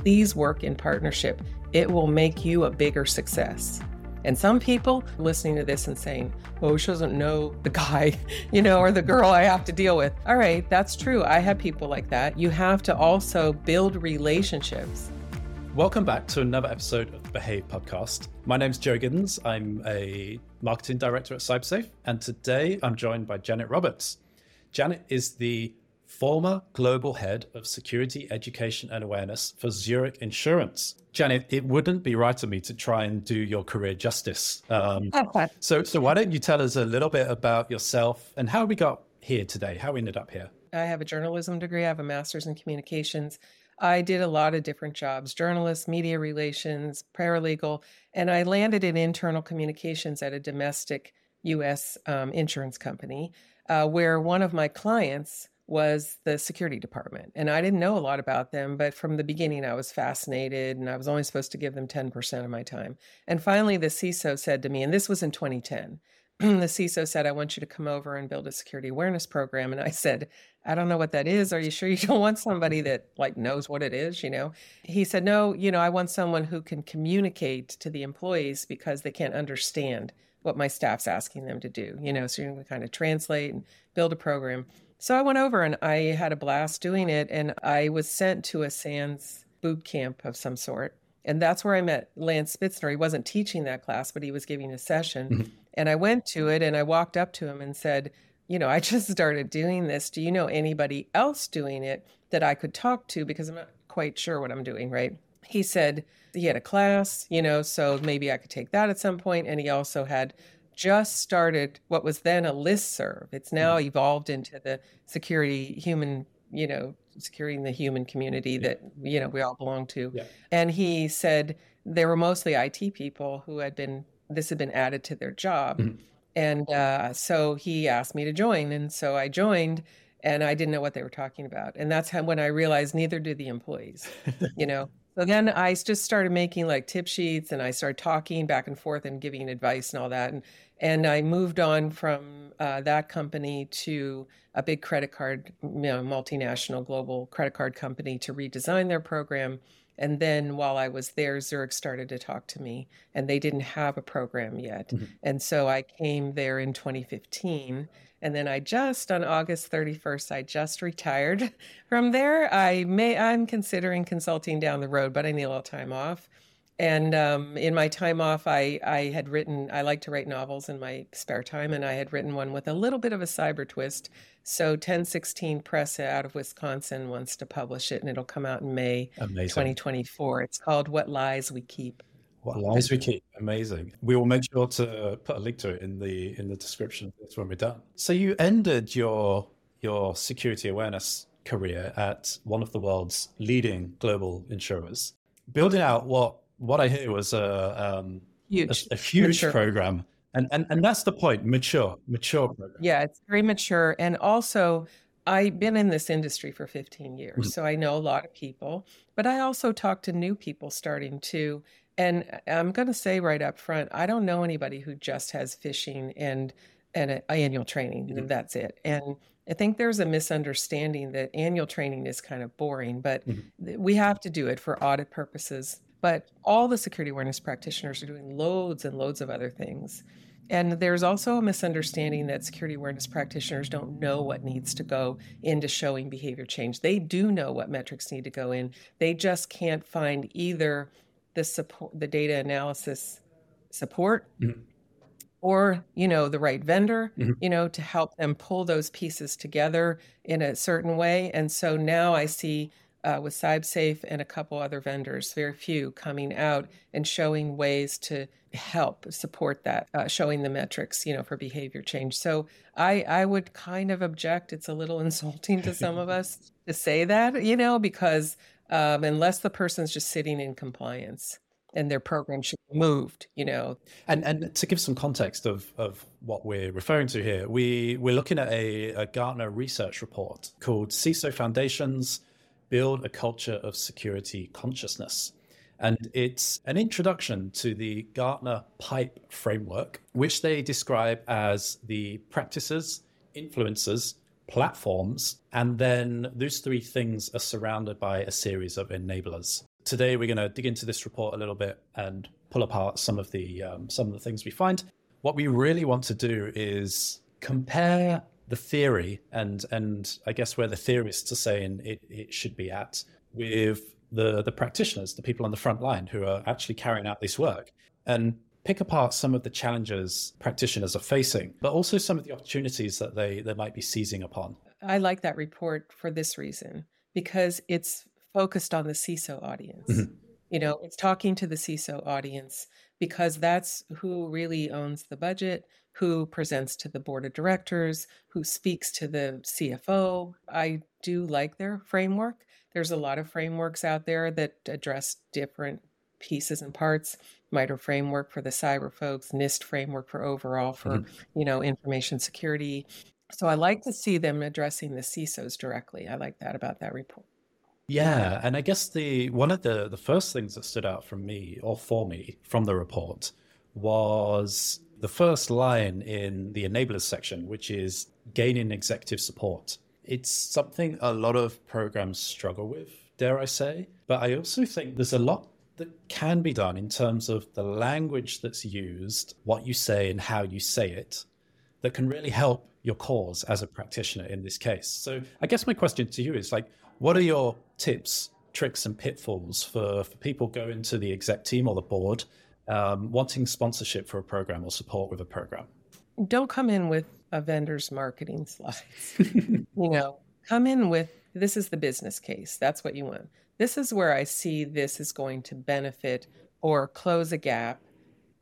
please work in partnership. It will make you a bigger success. And some people listening to this and saying, oh, she doesn't know the guy, you know, or the girl I have to deal with. All right, that's true. I have people like that. You have to also build relationships. Welcome back to another episode of the Behave podcast. My name's Joe Giddens. I'm a marketing director at CybSafe, and today I'm joined by Janet Roberts. Janet is the former global head of security education and awareness for Zurich Insurance. Janet, it wouldn't be right of me to try and do your career justice. Um, so, so why don't you tell us a little bit about yourself and how we got here today, how we ended up here? I have a journalism degree. I have a master's in communications. I did a lot of different jobs journalist, media relations, paralegal, and I landed in internal communications at a domestic US um, insurance company uh, where one of my clients was the security department. And I didn't know a lot about them, but from the beginning, I was fascinated and I was only supposed to give them 10% of my time. And finally, the CISO said to me, and this was in 2010. the CISO said, I want you to come over and build a security awareness program. And I said, I don't know what that is. Are you sure you don't want somebody that like knows what it is? You know, he said, No, you know, I want someone who can communicate to the employees because they can't understand what my staff's asking them to do. You know, so you're going to kind of translate and build a program. So I went over and I had a blast doing it. And I was sent to a SANS boot camp of some sort. And that's where I met Lance Spitzner. He wasn't teaching that class, but he was giving a session. Mm-hmm. And I went to it and I walked up to him and said, You know, I just started doing this. Do you know anybody else doing it that I could talk to? Because I'm not quite sure what I'm doing, right? He said he had a class, you know, so maybe I could take that at some point. And he also had just started what was then a list serve. It's now mm-hmm. evolved into the security human, you know, securing the human community yeah. that, you know, we all belong to. Yeah. And he said there were mostly IT people who had been, this had been added to their job. Mm-hmm. And uh, so he asked me to join. And so I joined and I didn't know what they were talking about. And that's how, when I realized neither do the employees, you know. So then I just started making like tip sheets and I started talking back and forth and giving advice and all that. And and I moved on from uh, that company to a big credit card, you know, multinational global credit card company to redesign their program. And then while I was there, Zurich started to talk to me, and they didn't have a program yet. Mm-hmm. And so I came there in 2015. And then I just on August 31st, I just retired from there. I may I'm considering consulting down the road, but I need a little time off. And um, in my time off, I, I had written, I like to write novels in my spare time, and I had written one with a little bit of a cyber twist. So 1016 Press out of Wisconsin wants to publish it, and it'll come out in May Amazing. 2024. It's called What Lies We Keep. What lies we keep. Amazing. We will make sure to put a link to it in the in the description when we're done. So you ended your your security awareness career at one of the world's leading global insurers, building out what what I hear was a um, huge, a, a huge mature. program, and, and and that's the point. Mature, mature program. Yeah, it's very mature, and also I've been in this industry for 15 years, mm-hmm. so I know a lot of people, but I also talk to new people starting to. And I'm going to say right up front, I don't know anybody who just has phishing and and annual training. Mm-hmm. That's it. And I think there's a misunderstanding that annual training is kind of boring, but mm-hmm. we have to do it for audit purposes but all the security awareness practitioners are doing loads and loads of other things. And there's also a misunderstanding that security awareness practitioners don't know what needs to go into showing behavior change. They do know what metrics need to go in. They just can't find either the support, the data analysis support, mm-hmm. or you know the right vendor, mm-hmm. you know, to help them pull those pieces together in a certain way. And so now I see uh, with CybSafe and a couple other vendors, very few, coming out and showing ways to help support that, uh, showing the metrics, you know, for behavior change. So I, I would kind of object. It's a little insulting to some of us to say that, you know, because um, unless the person's just sitting in compliance and their program should be moved, you know. And and to give some context of of what we're referring to here, we we're looking at a, a Gartner research report called CISO Foundations build a culture of security consciousness. And it's an introduction to the Gartner PIPE framework, which they describe as the practices, influencers, platforms. And then those three things are surrounded by a series of enablers. Today, we're going to dig into this report a little bit and pull apart some of the um, some of the things we find. What we really want to do is compare the theory and and I guess where the theorists are saying it, it should be at with the the practitioners, the people on the front line who are actually carrying out this work, and pick apart some of the challenges practitioners are facing, but also some of the opportunities that they they might be seizing upon. I like that report for this reason because it's focused on the CISO audience. Mm-hmm. You know, it's talking to the CISO audience because that's who really owns the budget, who presents to the board of directors, who speaks to the CFO. I do like their framework. There's a lot of frameworks out there that address different pieces and parts. MITRE framework for the cyber folks, NIST framework for overall for mm-hmm. you know information security. So I like to see them addressing the CISOs directly. I like that about that report. Yeah, and I guess the one of the the first things that stood out from me or for me from the report was the first line in the enablers section, which is gaining executive support. It's something a lot of programs struggle with, dare I say. But I also think there's a lot that can be done in terms of the language that's used, what you say, and how you say it, that can really help your cause as a practitioner in this case. So I guess my question to you is like, what are your tips, tricks, and pitfalls for, for people going to the exec team or the board um, wanting sponsorship for a program or support with a program? Don't come in with a vendor's marketing slides. you know, come in with this is the business case. That's what you want. This is where I see this is going to benefit or close a gap,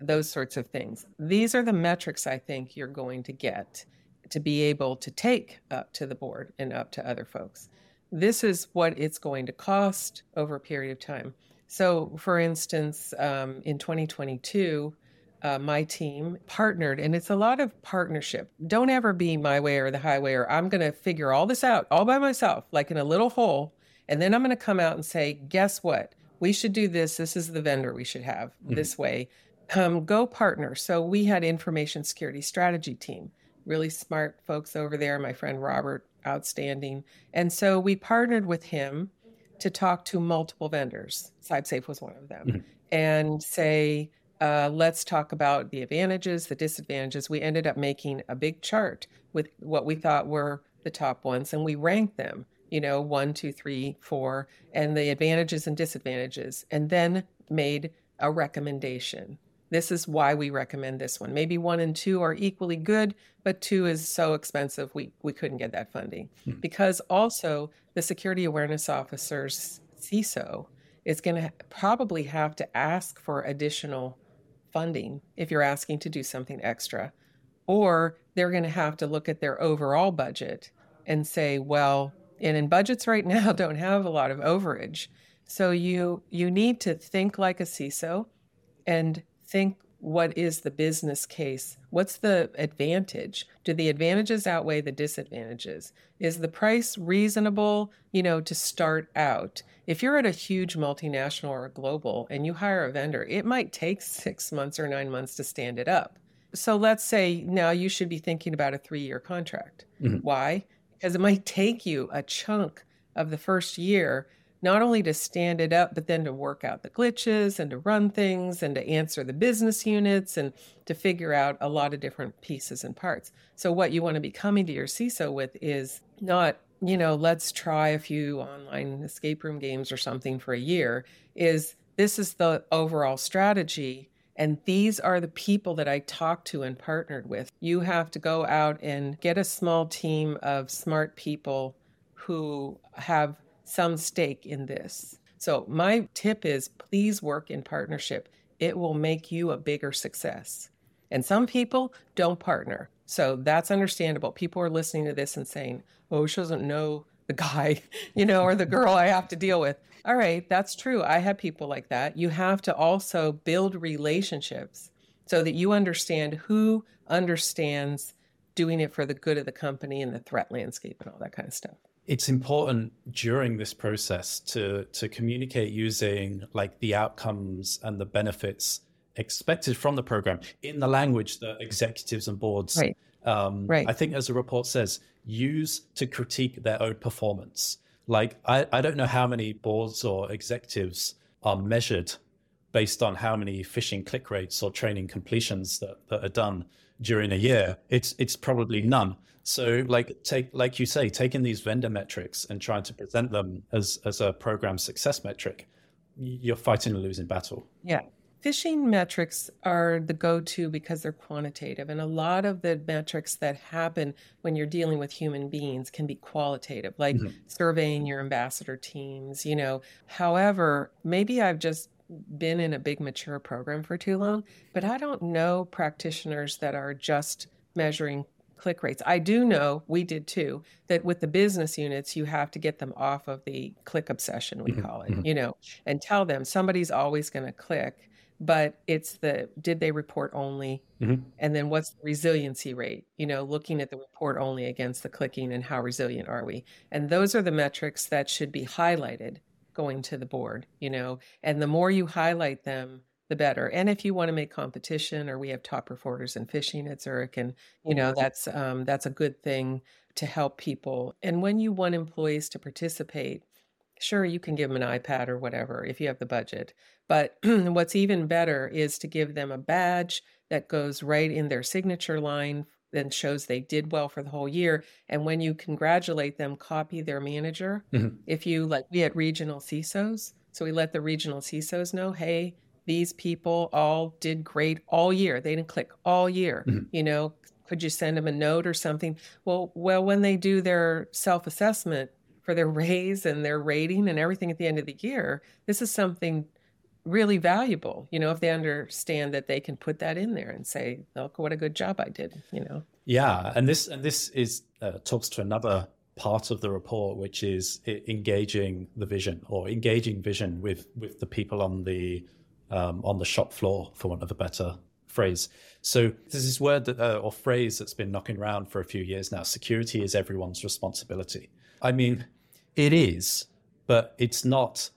those sorts of things. These are the metrics I think you're going to get to be able to take up to the board and up to other folks this is what it's going to cost over a period of time. So, for instance, um, in 2022, uh, my team partnered, and it's a lot of partnership. Don't ever be my way or the highway, or I'm going to figure all this out all by myself, like in a little hole. And then I'm going to come out and say, guess what? We should do this. This is the vendor we should have mm-hmm. this way. Um, go partner. So we had information security strategy team, really smart folks over there. My friend Robert outstanding. And so we partnered with him to talk to multiple vendors. CybSafe was one of them, mm-hmm. and say, uh, let's talk about the advantages, the disadvantages. We ended up making a big chart with what we thought were the top ones, and we ranked them, you know, one, two, three, four, and the advantages and disadvantages, and then made a recommendation this is why we recommend this one. Maybe one and two are equally good, but two is so expensive we, we couldn't get that funding. Hmm. Because also the security awareness officers, CISO, is going to probably have to ask for additional funding if you're asking to do something extra. Or they're going to have to look at their overall budget and say, well, and in budgets right now don't have a lot of overage. So you you need to think like a CISO and think what is the business case? What's the advantage? Do the advantages outweigh the disadvantages? Is the price reasonable, you know, to start out? If you're at a huge multinational or global and you hire a vendor, it might take 6 months or 9 months to stand it up. So let's say now you should be thinking about a 3-year contract. Mm-hmm. Why? Because it might take you a chunk of the first year not only to stand it up, but then to work out the glitches and to run things and to answer the business units and to figure out a lot of different pieces and parts. So, what you want to be coming to your CISO with is not, you know, let's try a few online escape room games or something for a year, is this is the overall strategy. And these are the people that I talked to and partnered with. You have to go out and get a small team of smart people who have some stake in this. So, my tip is please work in partnership. It will make you a bigger success. And some people don't partner. So, that's understandable. People are listening to this and saying, oh, she doesn't know the guy, you know, or the girl I have to deal with. All right, that's true. I have people like that. You have to also build relationships so that you understand who understands doing it for the good of the company and the threat landscape and all that kind of stuff it's important during this process to to communicate using like the outcomes and the benefits expected from the program in the language that executives and boards right. Um, right. I think, as the report says, use to critique their own performance. Like, I, I don't know how many boards or executives are measured based on how many phishing click rates or training completions that, that are done during a year. It's it's probably none. So like take like you say, taking these vendor metrics and trying to present them as as a program success metric, you're fighting a losing battle. Yeah. Phishing metrics are the go to because they're quantitative. And a lot of the metrics that happen when you're dealing with human beings can be qualitative, like mm-hmm. surveying your ambassador teams, you know. However, maybe I've just been in a big mature program for too long, but I don't know practitioners that are just measuring click rates. I do know, we did too, that with the business units, you have to get them off of the click obsession, we mm-hmm. call it, mm-hmm. you know, and tell them somebody's always going to click but it's the did they report only? Mm-hmm. and then what's the resiliency rate? You know looking at the report only against the clicking and how resilient are we? And those are the metrics that should be highlighted going to the board you know? And the more you highlight them the better. And if you want to make competition or we have top reporters in phishing at zurich and you know mm-hmm. that's um, that's a good thing to help people. And when you want employees to participate Sure, you can give them an iPad or whatever if you have the budget. But what's even better is to give them a badge that goes right in their signature line and shows they did well for the whole year. And when you congratulate them, copy their manager. Mm-hmm. If you like, we had regional CISOs. So we let the regional CISOs know, hey, these people all did great all year. They didn't click all year. Mm-hmm. You know, could you send them a note or something? Well, well, when they do their self-assessment, for their raise and their rating and everything at the end of the year, this is something really valuable, you know, if they understand that they can put that in there and say, look what a good job I did, you know. Yeah, and this and this is uh, talks to another part of the report, which is engaging the vision or engaging vision with with the people on the um, on the shop floor, for want of a better phrase. So there's this word that, uh, or phrase that's been knocking around for a few years now. Security is everyone's responsibility. I mean, it is, but it's not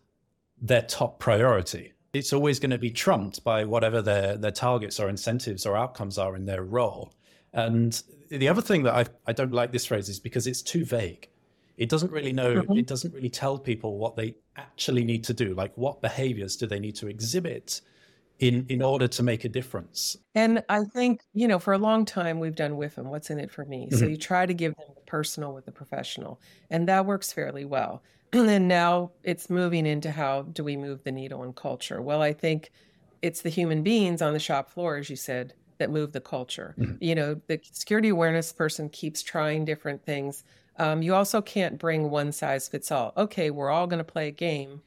their top priority. It's always going to be trumped by whatever their, their targets or incentives or outcomes are in their role. And the other thing that I, I don't like this phrase is because it's too vague. It doesn't really know, mm-hmm. it doesn't really tell people what they actually need to do. Like, what behaviors do they need to exhibit in in order to make a difference. And I think, you know, for a long time we've done WIFM, what's in it for me? Mm-hmm. So you try to give them the personal with the professional, and that works fairly well. and now it's moving into how do we move the needle in culture? Well, I think it's the human beings on the shop floor, as you said, that move the culture. Mm-hmm. You know, the security awareness person keeps trying different things. Um, you also can't bring one size fits all. Okay, we're all going to play a game.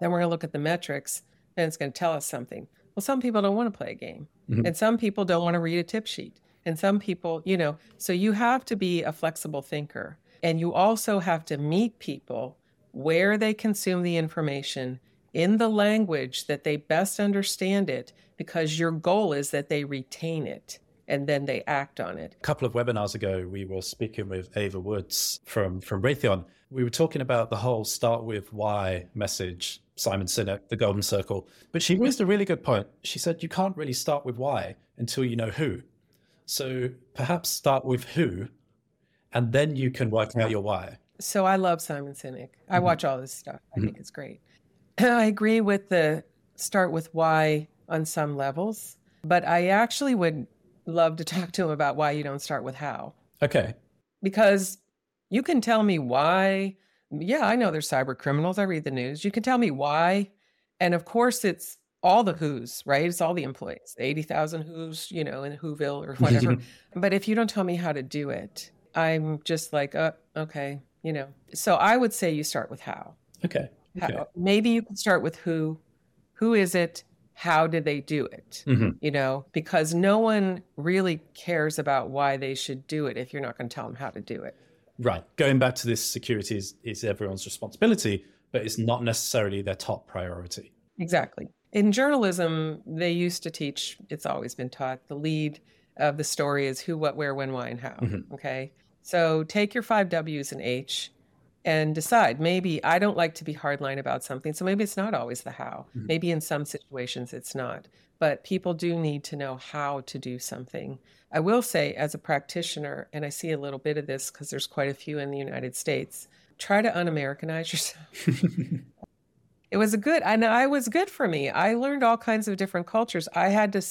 Then we're going to look at the metrics and it's going to tell us something. Well, some people don't want to play a game, mm-hmm. and some people don't want to read a tip sheet, and some people, you know, so you have to be a flexible thinker, and you also have to meet people where they consume the information in the language that they best understand it, because your goal is that they retain it and then they act on it. A couple of webinars ago, we were speaking with Ava Woods from, from Raytheon. We were talking about the whole start with why message Simon Sinek, the Golden Circle. But she raised a really good point. She said you can't really start with why until you know who. So perhaps start with who, and then you can work out your why. So I love Simon Sinek. I mm-hmm. watch all this stuff. I mm-hmm. think it's great. I agree with the start with why on some levels, but I actually would love to talk to him about why you don't start with how. Okay. Because you can tell me why yeah, I know there's cyber criminals. I read the news. You can tell me why. And of course, it's all the who's, right? It's all the employees, 80,000 who's, you know, in Whoville or whatever. but if you don't tell me how to do it, I'm just like, uh, okay, you know. So I would say you start with how. Okay. okay. How, maybe you can start with who. Who is it? How did they do it? Mm-hmm. You know, because no one really cares about why they should do it if you're not going to tell them how to do it. Right. Going back to this, security is, is everyone's responsibility, but it's not necessarily their top priority. Exactly. In journalism, they used to teach, it's always been taught, the lead of the story is who, what, where, when, why, and how. Mm-hmm. Okay. So take your five W's and H and decide maybe I don't like to be hardline about something. So maybe it's not always the how. Mm-hmm. Maybe in some situations it's not. But people do need to know how to do something. I will say, as a practitioner, and I see a little bit of this because there's quite a few in the United States, try to un Americanize yourself. it was a good, I know I was good for me. I learned all kinds of different cultures. I had to,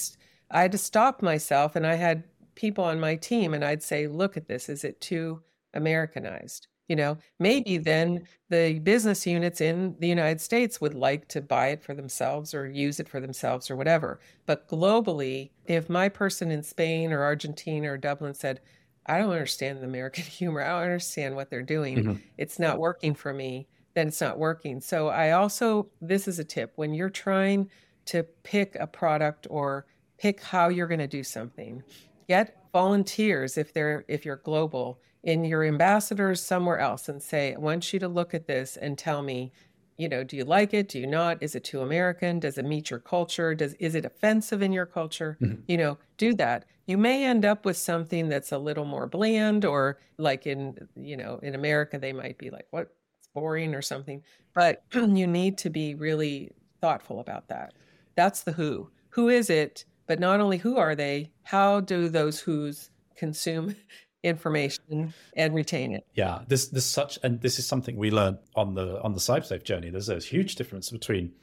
I had to stop myself and I had people on my team and I'd say, look at this. Is it too Americanized? You know, maybe then the business units in the United States would like to buy it for themselves or use it for themselves or whatever. But globally, if my person in Spain or Argentina or Dublin said, I don't understand the American humor, I don't understand what they're doing, mm-hmm. it's not working for me, then it's not working. So I also, this is a tip when you're trying to pick a product or pick how you're going to do something, get volunteers if they're if you're global in your ambassadors somewhere else and say, I want you to look at this and tell me, you know, do you like it? Do you not? Is it too American? Does it meet your culture? Does is it offensive in your culture? Mm-hmm. You know, do that. You may end up with something that's a little more bland, or like in you know in America they might be like, what? Boring or something. But you need to be really thoughtful about that. That's the who. Who is it? But not only who are they? How do those who's consume information and retain it. Yeah, this this such and this is something we learned on the on the CybSafe journey. There's a huge difference between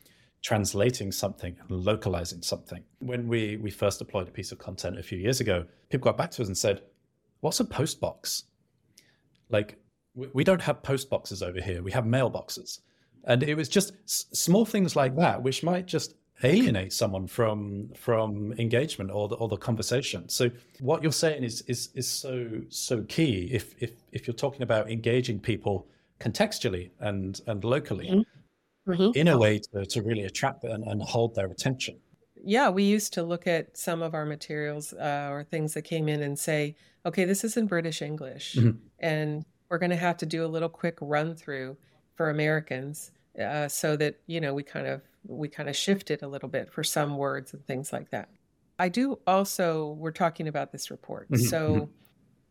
translating something and localizing something. When we we first deployed a piece of content a few years ago, people got back to us and said, "What's a post box?" Like we don't have post boxes over here. We have mailboxes. And it was just s- small things like that, which might just alienate someone from from engagement or the, or the conversation. So what you're saying is is is so so key if if if you're talking about engaging people contextually and and locally mm-hmm. mm-hmm. in a way to, to really attract and, and hold their attention. Yeah, we used to look at some of our materials uh, or things that came in and say, okay, this is in British English, mm-hmm. and we're going to have to do a little quick run through for Americans uh, so that you know we kind of we kind of shifted a little bit for some words and things like that. I do also, we're talking about this report. Mm-hmm. So mm-hmm.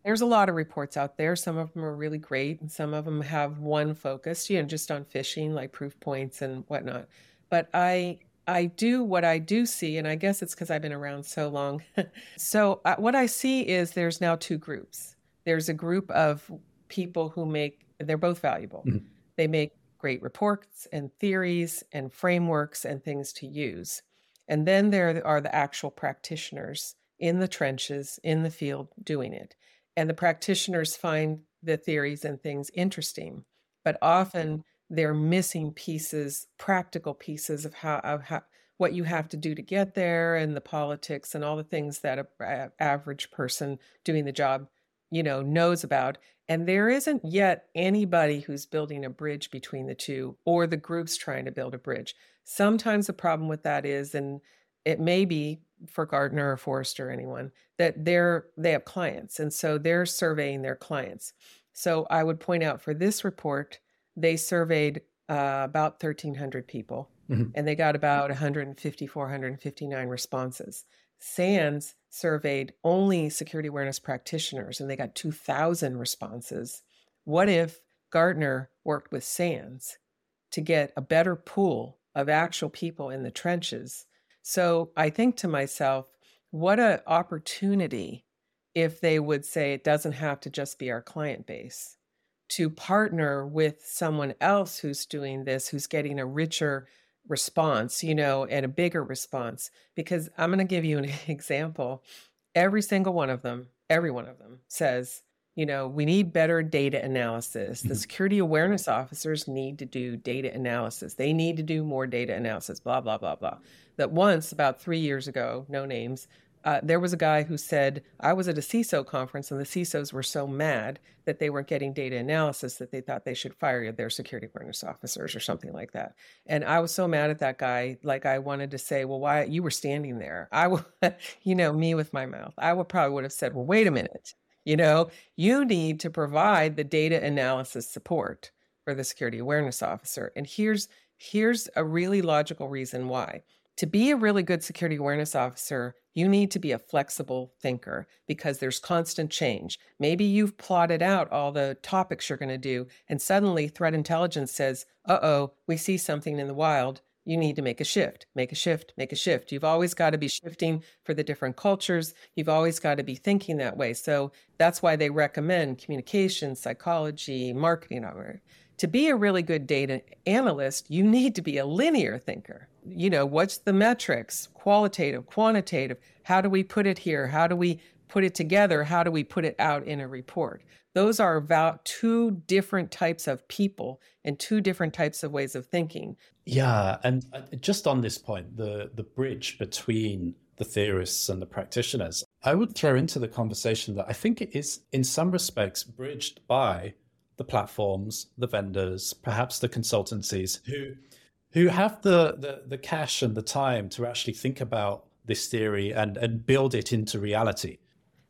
there's a lot of reports out there. Some of them are really great, and some of them have one focus, you know, just on phishing, like proof points and whatnot. But I, I do what I do see, and I guess it's because I've been around so long. so uh, what I see is there's now two groups. There's a group of people who make, they're both valuable. Mm-hmm. They make great reports and theories and frameworks and things to use. And then there are the actual practitioners in the trenches, in the field, doing it. And the practitioners find the theories and things interesting, but often they're missing pieces, practical pieces of how, of how what you have to do to get there and the politics and all the things that a, average person doing the job you know knows about and there isn't yet anybody who's building a bridge between the two or the groups trying to build a bridge. Sometimes the problem with that is, and it may be for Gartner or Forrester or anyone, that they're they have clients. And so they're surveying their clients. So I would point out for this report, they surveyed uh, about 1,300 people mm-hmm. and they got about 154, 159 responses. SANS surveyed only security awareness practitioners and they got 2,000 responses. What if Gartner worked with SANS to get a better pool of actual people in the trenches? So I think to myself, what an opportunity if they would say it doesn't have to just be our client base to partner with someone else who's doing this, who's getting a richer response, you know, and a bigger response. Because I'm going to give you an example. Every single one of them, every one of them says, you know, we need better data analysis. The mm-hmm. security awareness officers need to do data analysis. They need to do more data analysis, blah, blah, blah, blah. That once, about three years ago, no names, uh, there was a guy who said, I was at a CISO conference and the CISOs were so mad that they weren't getting data analysis that they thought they should fire their security awareness officers or something like that. And I was so mad at that guy. Like I wanted to say, well, why you were standing there? I would, you know, me with my mouth. I would probably would have said, well, wait a minute. You know, you need to provide the data analysis support for the security awareness officer. And here's here's a really logical reason why to be a really good security awareness officer, you need to be a flexible thinker because there's constant change. Maybe you've plotted out all the topics you're going to do, and suddenly threat intelligence says, uh oh, we see something in the wild. You need to make a shift, make a shift, make a shift. You've always got to be shifting for the different cultures. You've always got to be thinking that way. So that's why they recommend communication, psychology, marketing. To be a really good data analyst, you need to be a linear thinker you know, what's the metrics, qualitative, quantitative? How do we put it here? How do we put it together? How do we put it out in a report? Those are about two different types of people and two different types of ways of thinking. Yeah, and uh, just on this point, the the bridge between the theorists and the practitioners, I would throw into the conversation that I think it is in some respects bridged by the platforms, the vendors, perhaps the consultancies who who have the, the, the cash and the time to actually think about this theory and, and build it into reality.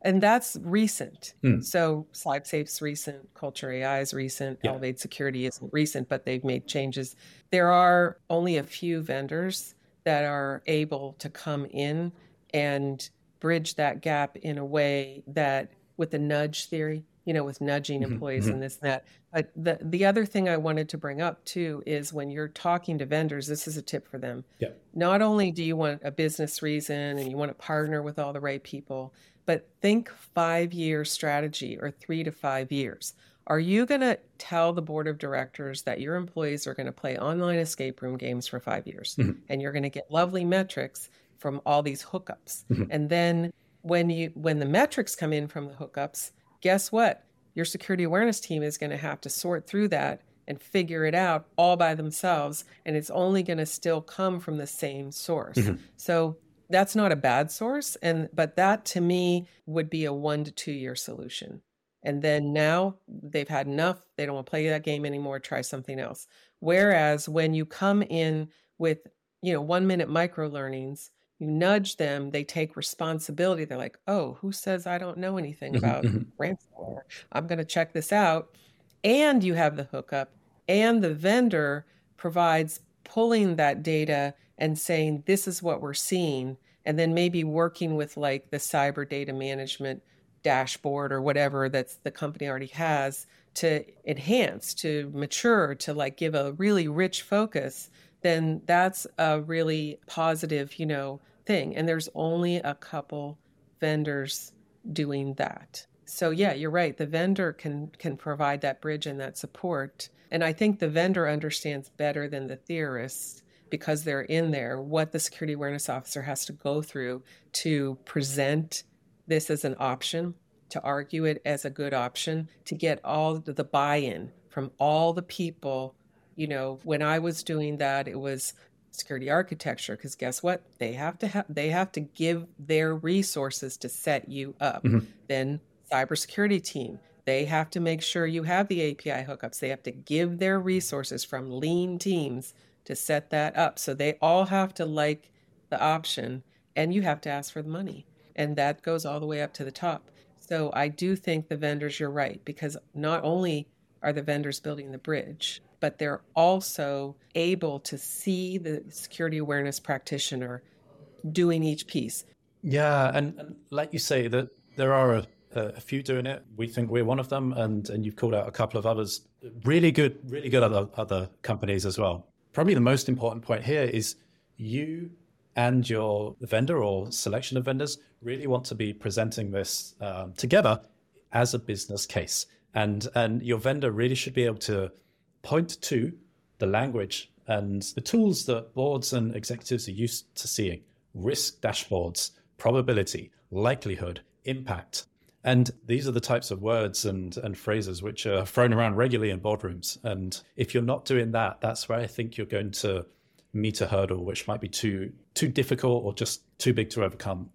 And that's recent. Mm. So CybSafe's recent, Culture AI is recent, yeah. Elevate Security isn't recent, but they've made changes. There are only a few vendors that are able to come in and bridge that gap in a way that with the nudge theory, you know, with nudging mm-hmm, employees mm-hmm. and this and that. But the the other thing I wanted to bring up too is when you're talking to vendors, this is a tip for them. Yeah. Not only do you want a business reason and you want to partner with all the right people, but think five year strategy or three to five years. Are you going to tell the board of directors that your employees are going to play online escape room games for five years mm-hmm. and you're going to get lovely metrics from all these hookups? Mm-hmm. And then when you when the metrics come in from the hookups, guess what? Your security awareness team is going to have to sort through that and figure it out all by themselves. And it's only going to still come from the same source. Mm-hmm. So that's not a bad source. And, but that to me would be a one to two year solution. And then now they've had enough. They don't want to play that game anymore. Try something else. Whereas when you come in with, you know, one minute micro learnings, you nudge them, they take responsibility. They're like, oh, who says I don't know anything about mm-hmm. ransomware? I'm going to check this out. And you have the hookup, and the vendor provides pulling that data and saying, this is what we're seeing. And then maybe working with like the cyber data management dashboard or whatever that's the company already has to enhance, to mature, to like give a really rich focus then that's a really positive, you know, thing. And there's only a couple vendors doing that. So yeah, you're right. The vendor can can provide that bridge and that support. And I think the vendor understands better than the theorists because they're in there what the security awareness officer has to go through to present this as an option, to argue it as a good option, to get all the buy-in from all the people you know, when I was doing that, it was security architecture because guess what? They have to have they have to give their resources to set you up. Mm-hmm. Then cybersecurity team, they have to make sure you have the API hookups. They have to give their resources from lean teams to set that up. So they all have to like the option and you have to ask for the money. And that goes all the way up to the top. So I do think the vendors, you're right, because not only are the vendors building the bridge, but they're also able to see the security awareness practitioner doing each piece. Yeah, and, and like you say, that there are a, a, few doing it. We think we're one of them, and and you've called out a couple of others. Really good, really good other other companies as well. Probably the most important point here is you and your vendor or selection of vendors really want to be presenting this um, together as a business case, and and your vendor really should be able to point to the language and the tools that boards and executives are used to seeing risk dashboards, probability, likelihood, impact. And these are the types of words and, and phrases which are thrown around regularly in boardrooms. And if you're not doing that, that's where I think you're going to meet a hurdle which might be too too difficult or just too big to overcome.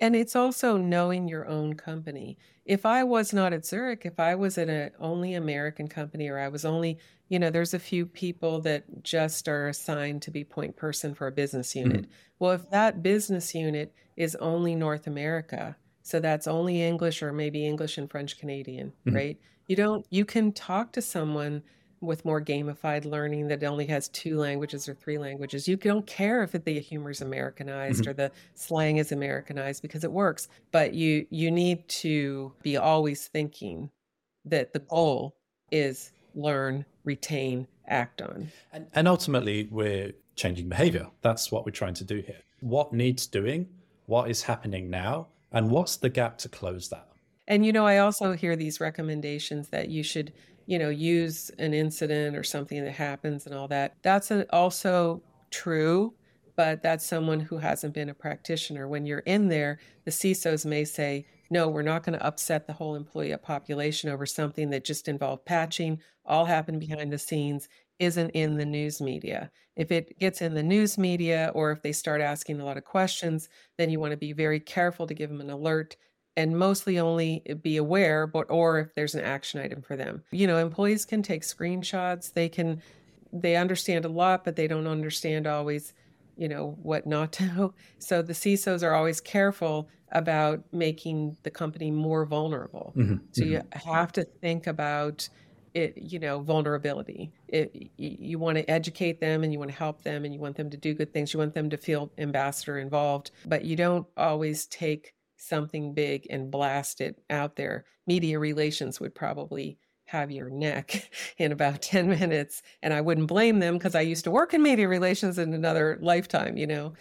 And it's also knowing your own company. If I was not at Zurich, if I was at an only American company or I was only you know, there's a few people that just are assigned to be point person for a business unit. Mm-hmm. Well, if that business unit is only North America, so that's only English or maybe English and French Canadian, mm-hmm. right? You don't, you can talk to someone with more gamified learning that only has two languages or three languages. You don't care if the humor is Americanized mm-hmm. or the slang is Americanized because it works. But you you need to be always thinking that the goal is learn, retain, act on. And, and ultimately, we're changing behavior. That's what we're trying to do here. What needs doing? What is happening now? And what's the gap to close that? And, you know, I also hear these recommendations that you should, you know, use an incident or something that happens and all that. That's also true, but that's someone who hasn't been a practitioner. When you're in there, the CISOs may say, no, we're not going to upset the whole employee uh, population over something that just involved patching, all happened behind the scenes, isn't in the news media. If it gets in the news media or if they start asking a lot of questions, then you want to be very careful to give them an alert and mostly only be aware but or if there's an action item for them. You know, employees can take screenshots, they can they understand a lot but they don't understand always, you know, what not to. So the CISOs are always careful about making the company more vulnerable. Mm-hmm. So mm-hmm. you have to think about it, you know, vulnerability. It, you want to educate them and you want to help them and you want them to do good things. You want them to feel ambassador involved, but you don't always take something big and blast it out there. Media relations would probably have your neck in about 10 minutes. And I wouldn't blame them because I used to work in media relations in another lifetime, you know.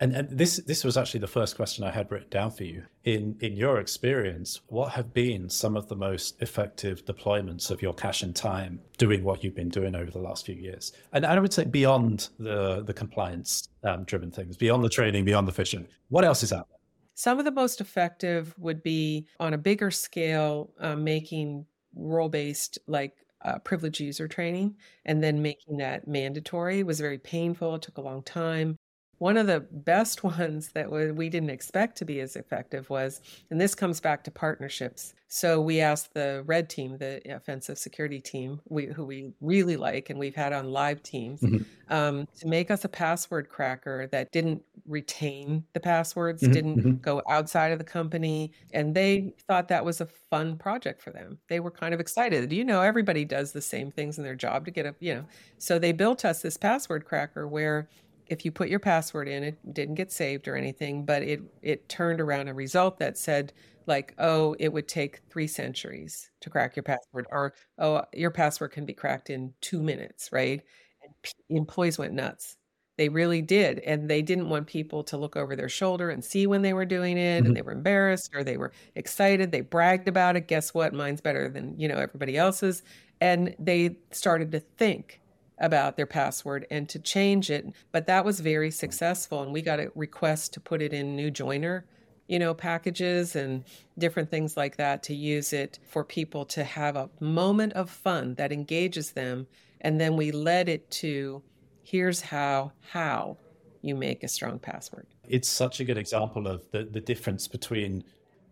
And, and this this was actually the first question I had written down for you. In in your experience, what have been some of the most effective deployments of your cash and time doing what you've been doing over the last few years? And I would say beyond the the compliance um, driven things, beyond the training, beyond the phishing. What else is out there? Some of the most effective would be on a bigger scale, uh, making role based like uh, privilege user training and then making that mandatory was very painful. It took a long time. One of the best ones that we didn't expect to be as effective was, and this comes back to partnerships. So we asked the red team, the offensive security team, we, who we really like and we've had on live teams, mm-hmm. um, to make us a password cracker that didn't retain the passwords, mm-hmm. didn't mm-hmm. go outside of the company. And they thought that was a fun project for them. They were kind of excited. You know, everybody does the same things in their job to get a, you know. So they built us this password cracker where if you put your password in, it didn't get saved or anything, but it it turned around a result that said like, oh, it would take three centuries to crack your password, or oh, your password can be cracked in two minutes, right? And p- employees went nuts. They really did, and they didn't want people to look over their shoulder and see when they were doing it, mm-hmm. and they were embarrassed or they were excited. They bragged about it. Guess what? Mine's better than you know everybody else's, and they started to think about their password and to change it. But that was very successful. And we got a request to put it in new joiner, you know, packages and different things like that to use it for people to have a moment of fun that engages them. And then we led it to here's how, how you make a strong password. It's such a good example of the, the difference between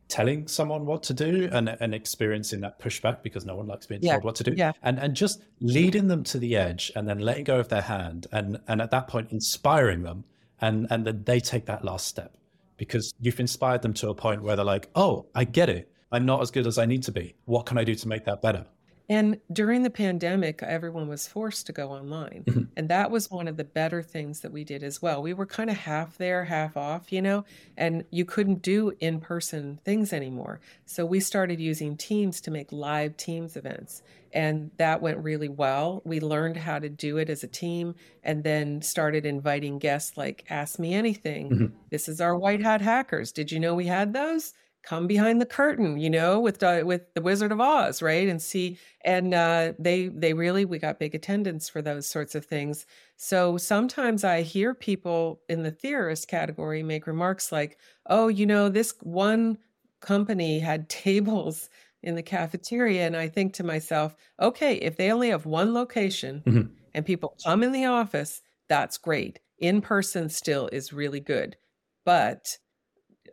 telling someone what to do and, and experiencing that pushback because no one likes being yeah. told what to do yeah. and and just leading them to the edge and then letting go of their hand and and at that point inspiring them and and then they take that last step because you've inspired them to a point where they're like oh i get it i'm not as good as i need to be what can i do to make that better and during the pandemic, everyone was forced to go online. Mm-hmm. And that was one of the better things that we did as well. We were kind of half there, half off, you know, and you couldn't do in person things anymore. So we started using Teams to make live Teams events. And that went really well. We learned how to do it as a team and then started inviting guests like Ask Me Anything. Mm-hmm. This is our White Hat Hackers. Did you know we had those? Come behind the curtain, you know, with uh, with the Wizard of Oz, right? And see, and uh, they they really we got big attendance for those sorts of things. So sometimes I hear people in the theorist category make remarks like, "Oh, you know, this one company had tables." in the cafeteria and I think to myself, okay, if they only have one location mm-hmm. and people come in the office, that's great. In person still is really good. But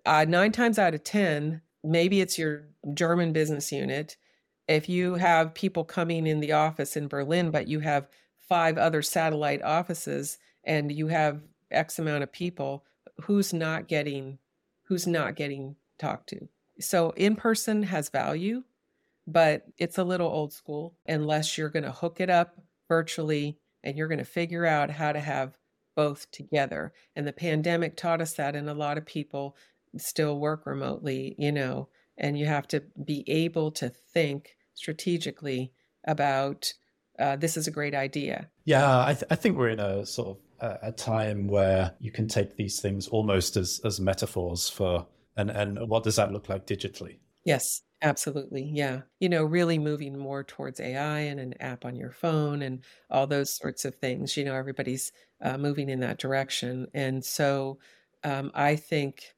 uh, nine times out of 10, maybe it's your German business unit. If you have people coming in the office in Berlin, but you have five other satellite offices and you have X amount of people, who's not getting who's not getting talked to? So in person has value, but it's a little old school unless you're going to hook it up virtually, and you're going to figure out how to have both together. And the pandemic taught us that, and a lot of people still work remotely, you know, and you have to be able to think strategically about uh, this is a great idea. Yeah, I, th- I think we're in a sort of a, a time where you can take these things almost as as metaphors for and and what does that look like digitally? Yes, absolutely. Yeah. You know, really moving more towards AI and an app on your phone and all those sorts of things. You know, everybody's uh, moving in that direction. And so um, I think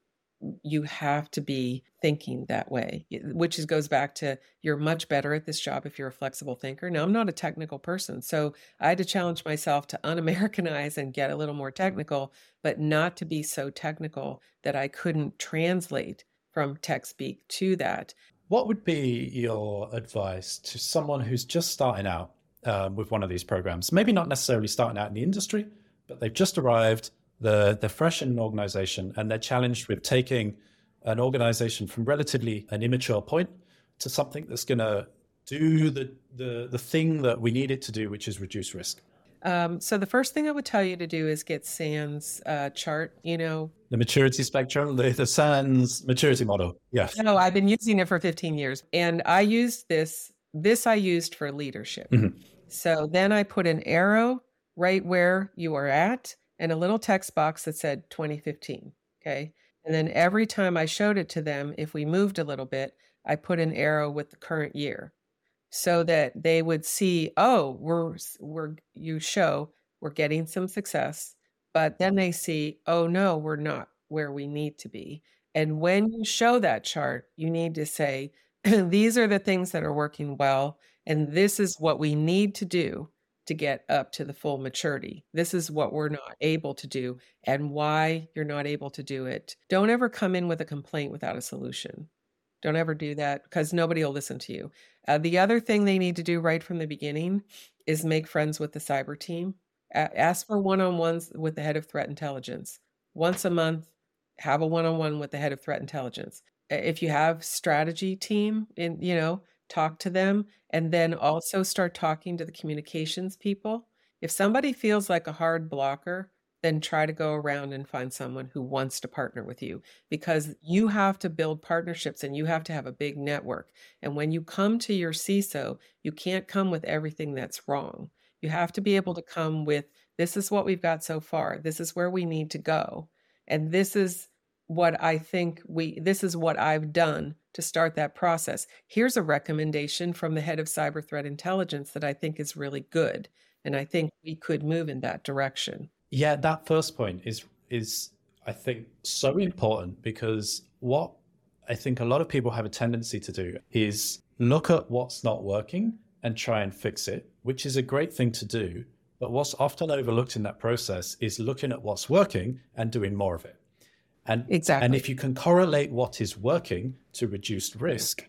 you have to be thinking that way, which is, goes back to you're much better at this job if you're a flexible thinker. Now, I'm not a technical person, so I had to challenge myself to un Americanize and get a little more technical, but not to be so technical that I couldn't translate from tech speak to that. What would be your advice to someone who's just starting out um, with one of these programs? Maybe not necessarily starting out in the industry, but they've just arrived they're, they're fresh in an organization and they're challenged with taking an organization from relatively an immature point to something that's going to do the, the, the thing that we need it to do, which is reduce risk. Um, so the first thing I would tell you to do is get SANS uh, chart. You know, the maturity spectrum, the, the SANS maturity model. Yes. No, I've been using it for 15 years, and I used this. This I used for leadership. Mm-hmm. So then I put an arrow right where you are at, and a little text box that said 2015. Okay. And then every time I showed it to them, if we moved a little bit, I put an arrow with the current year so that they would see, oh, we're, we're, you show we're getting some success. But then they see, oh, no, we're not where we need to be. And when you show that chart, you need to say, these are the things that are working well. And this is what we need to do to get up to the full maturity. This is what we're not able to do and why you're not able to do it. Don't ever come in with a complaint without a solution. Don't ever do that because nobody will listen to you. Uh, the other thing they need to do right from the beginning is make friends with the cyber team. A- ask for one on ones with the head of threat intelligence. Once a month, have a one on one with the head of threat intelligence. If you have strategy team in, you know, talk to them, and then also start talking to the communications people. If somebody feels like a hard blocker, then try to go around and find someone who wants to partner with you because you have to build partnerships and you have to have a big network. And when you come to your CISO, you can't come with everything that's wrong. You have to be able to come with this is what we've got so far, this is where we need to go. And this is what I think we, this is what I've done to start that process. Here's a recommendation from the head of cyber threat intelligence that I think is really good. And I think we could move in that direction. Yeah, that first point is is I think so important because what I think a lot of people have a tendency to do is look at what's not working and try and fix it, which is a great thing to do. But what's often overlooked in that process is looking at what's working and doing more of it. And exactly. And if you can correlate what is working to reduce risk,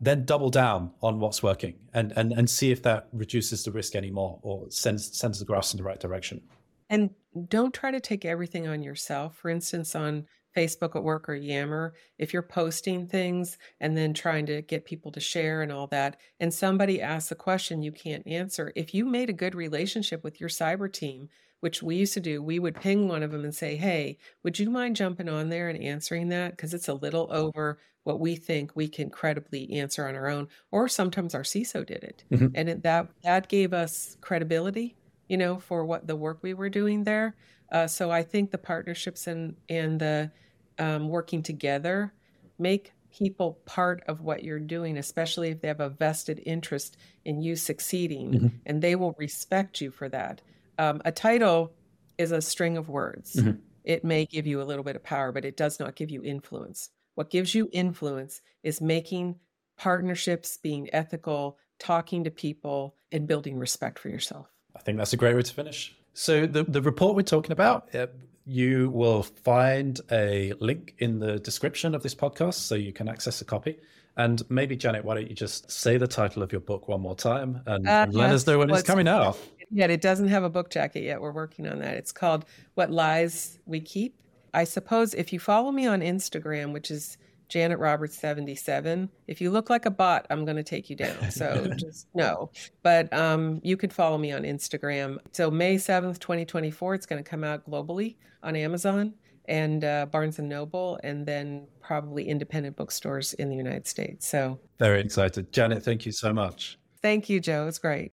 then double down on what's working and, and, and see if that reduces the risk anymore or sends sends the graphs in the right direction. And don't try to take everything on yourself. For instance, on Facebook at work or Yammer, if you're posting things and then trying to get people to share and all that, and somebody asks a question you can't answer, if you made a good relationship with your cyber team, which we used to do, we would ping one of them and say, Hey, would you mind jumping on there and answering that? Because it's a little over what we think we can credibly answer on our own. Or sometimes our CISO did it. Mm-hmm. And it, that that gave us credibility, you know, for what the work we were doing there. Uh, so I think the partnerships and and the um, working together make people part of what you're doing, especially if they have a vested interest in you succeeding, mm-hmm. and they will respect you for that um, a title is a string of words. Mm-hmm. It may give you a little bit of power, but it does not give you influence. What gives you influence is making partnerships, being ethical, talking to people, and building respect for yourself. I think that's a great way to finish. So, the, the report we're talking about, uh, you will find a link in the description of this podcast so you can access a copy. And maybe, Janet, why don't you just say the title of your book one more time and, uh, and let us know when it's coming out? Yet. It doesn't have a book jacket yet. We're working on that. It's called What Lies We Keep. I suppose if you follow me on Instagram, which is Janet Roberts 77. If you look like a bot, I'm going to take you down. So just no. But um, you can follow me on Instagram. So May 7th, 2024, it's going to come out globally on Amazon and uh, Barnes and Noble, and then probably independent bookstores in the United States. So very excited. Janet, thank you so much. Thank you, Joe. It's great.